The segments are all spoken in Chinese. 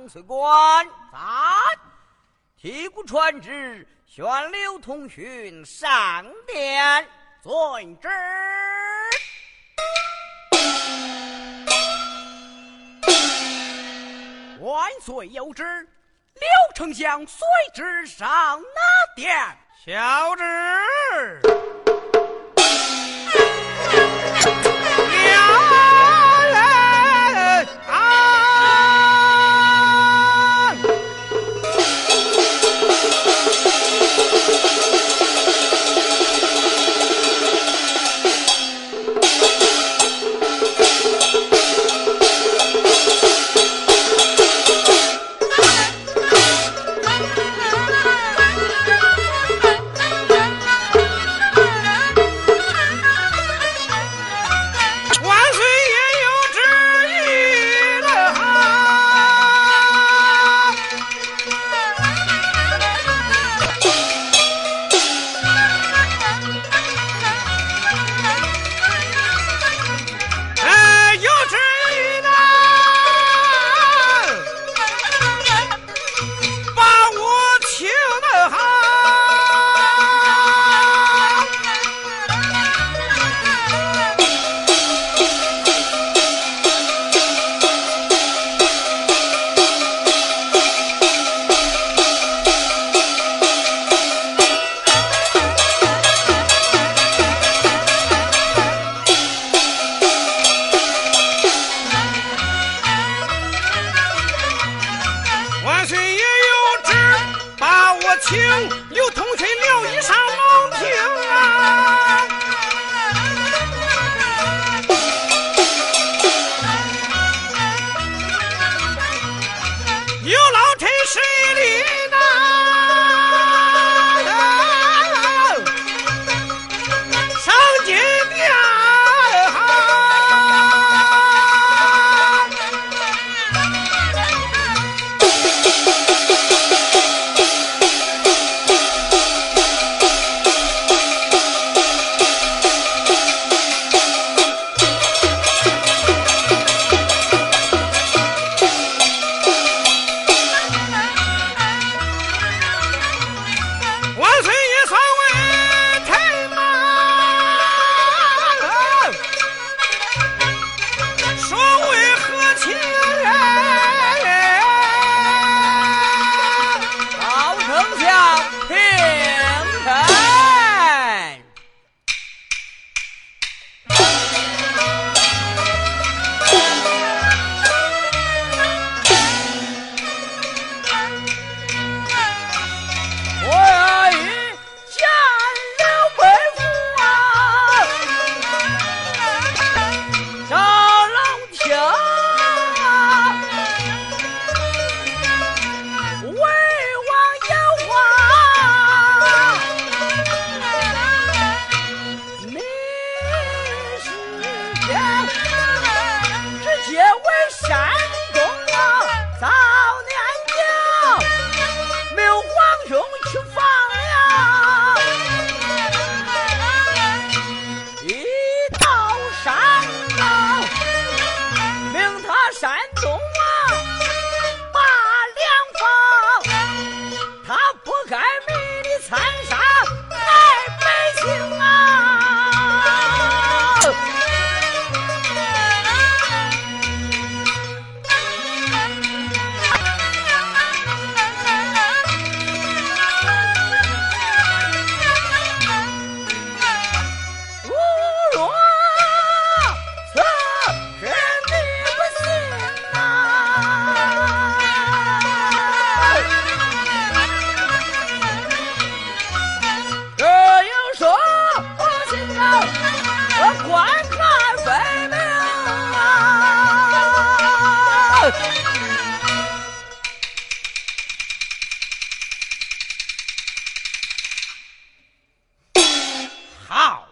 万岁官，在提督传旨，宣刘通讯上殿。遵旨。万岁有旨，刘丞相随之上那殿。小旨。好。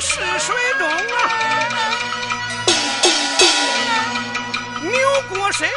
是水中啊，扭过身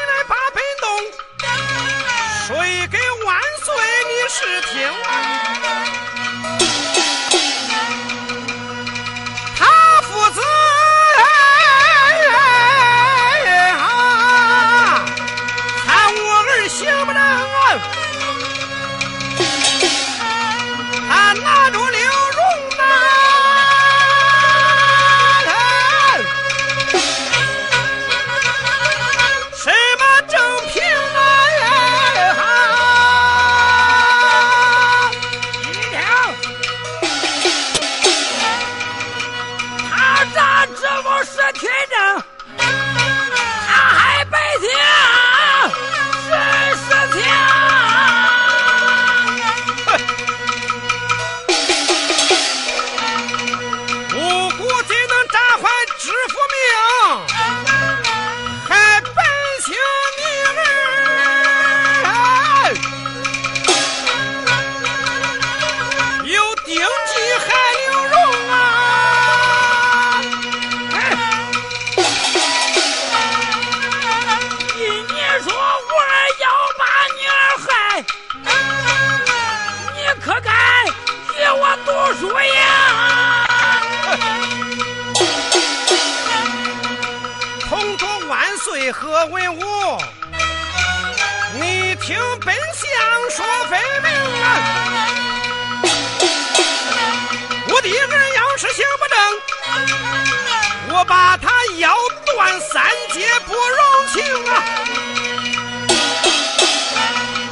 我把他咬断三截不容情啊！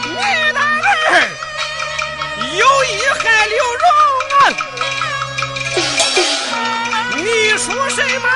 你的儿有意害刘荣啊！你说什么？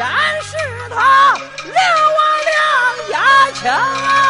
但是他留我两家情啊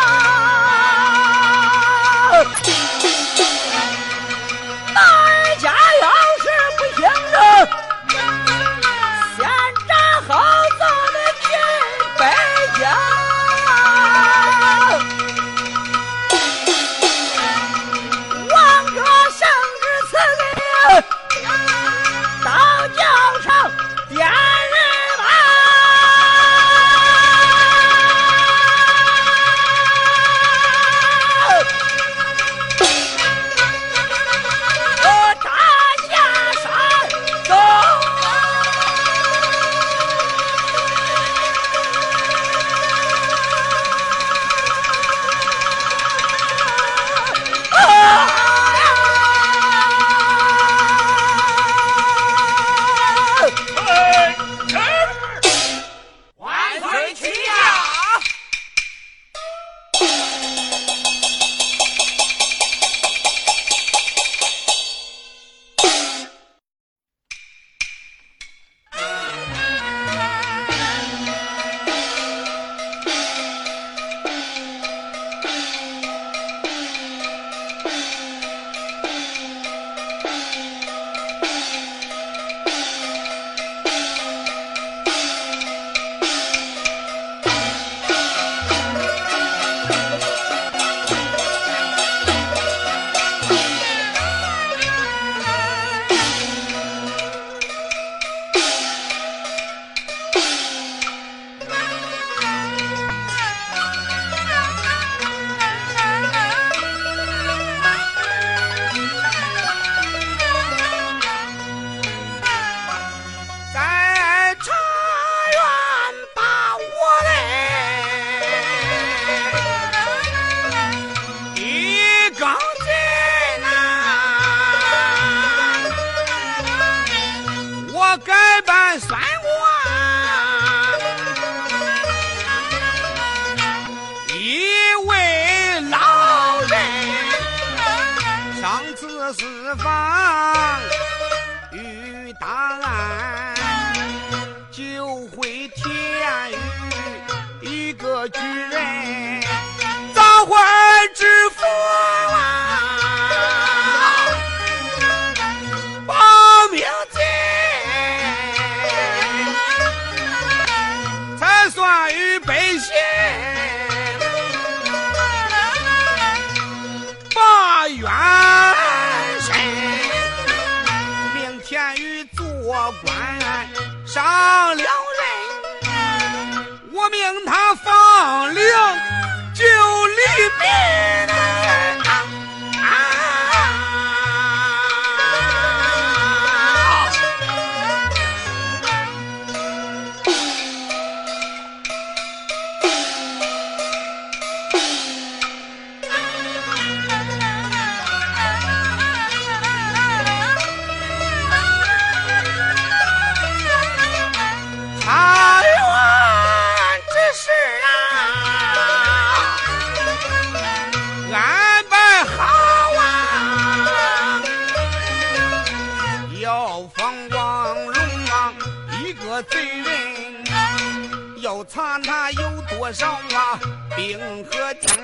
上啊，兵和将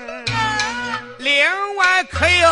另外可有？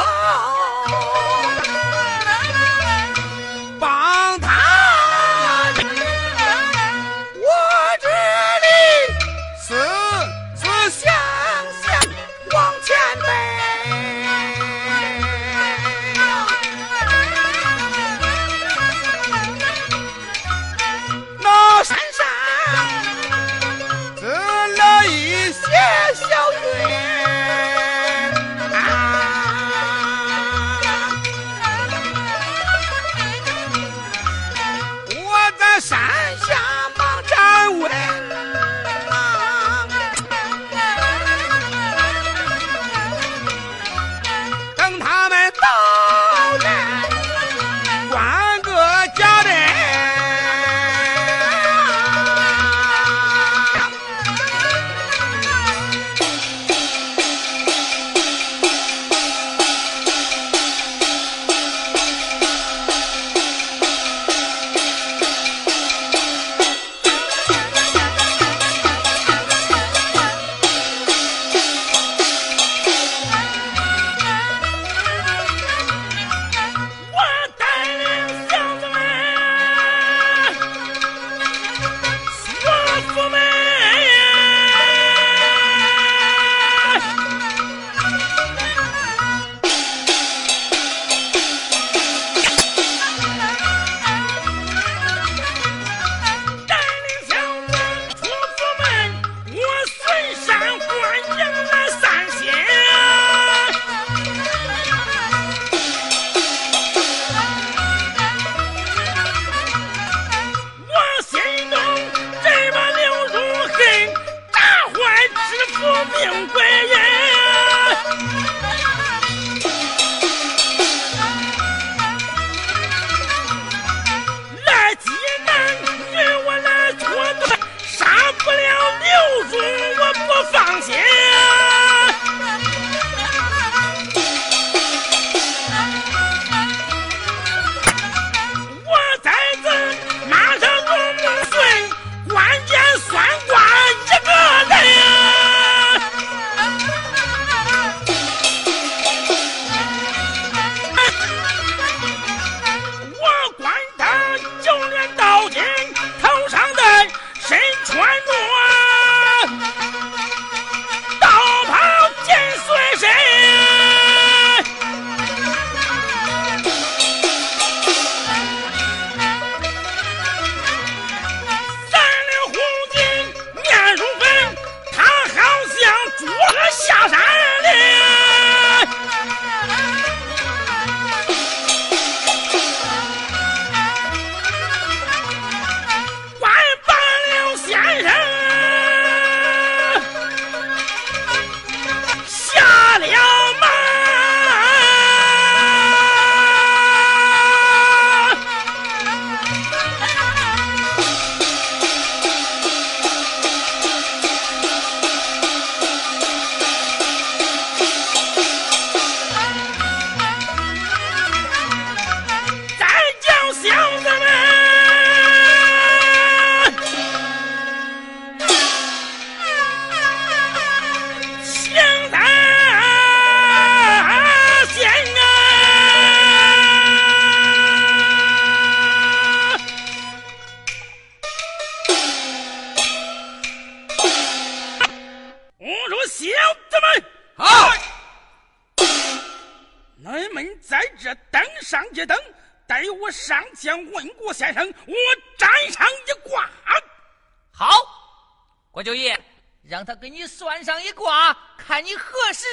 给你算上一卦，看你何时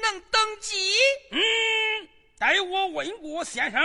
能登基。嗯，待我问过先生。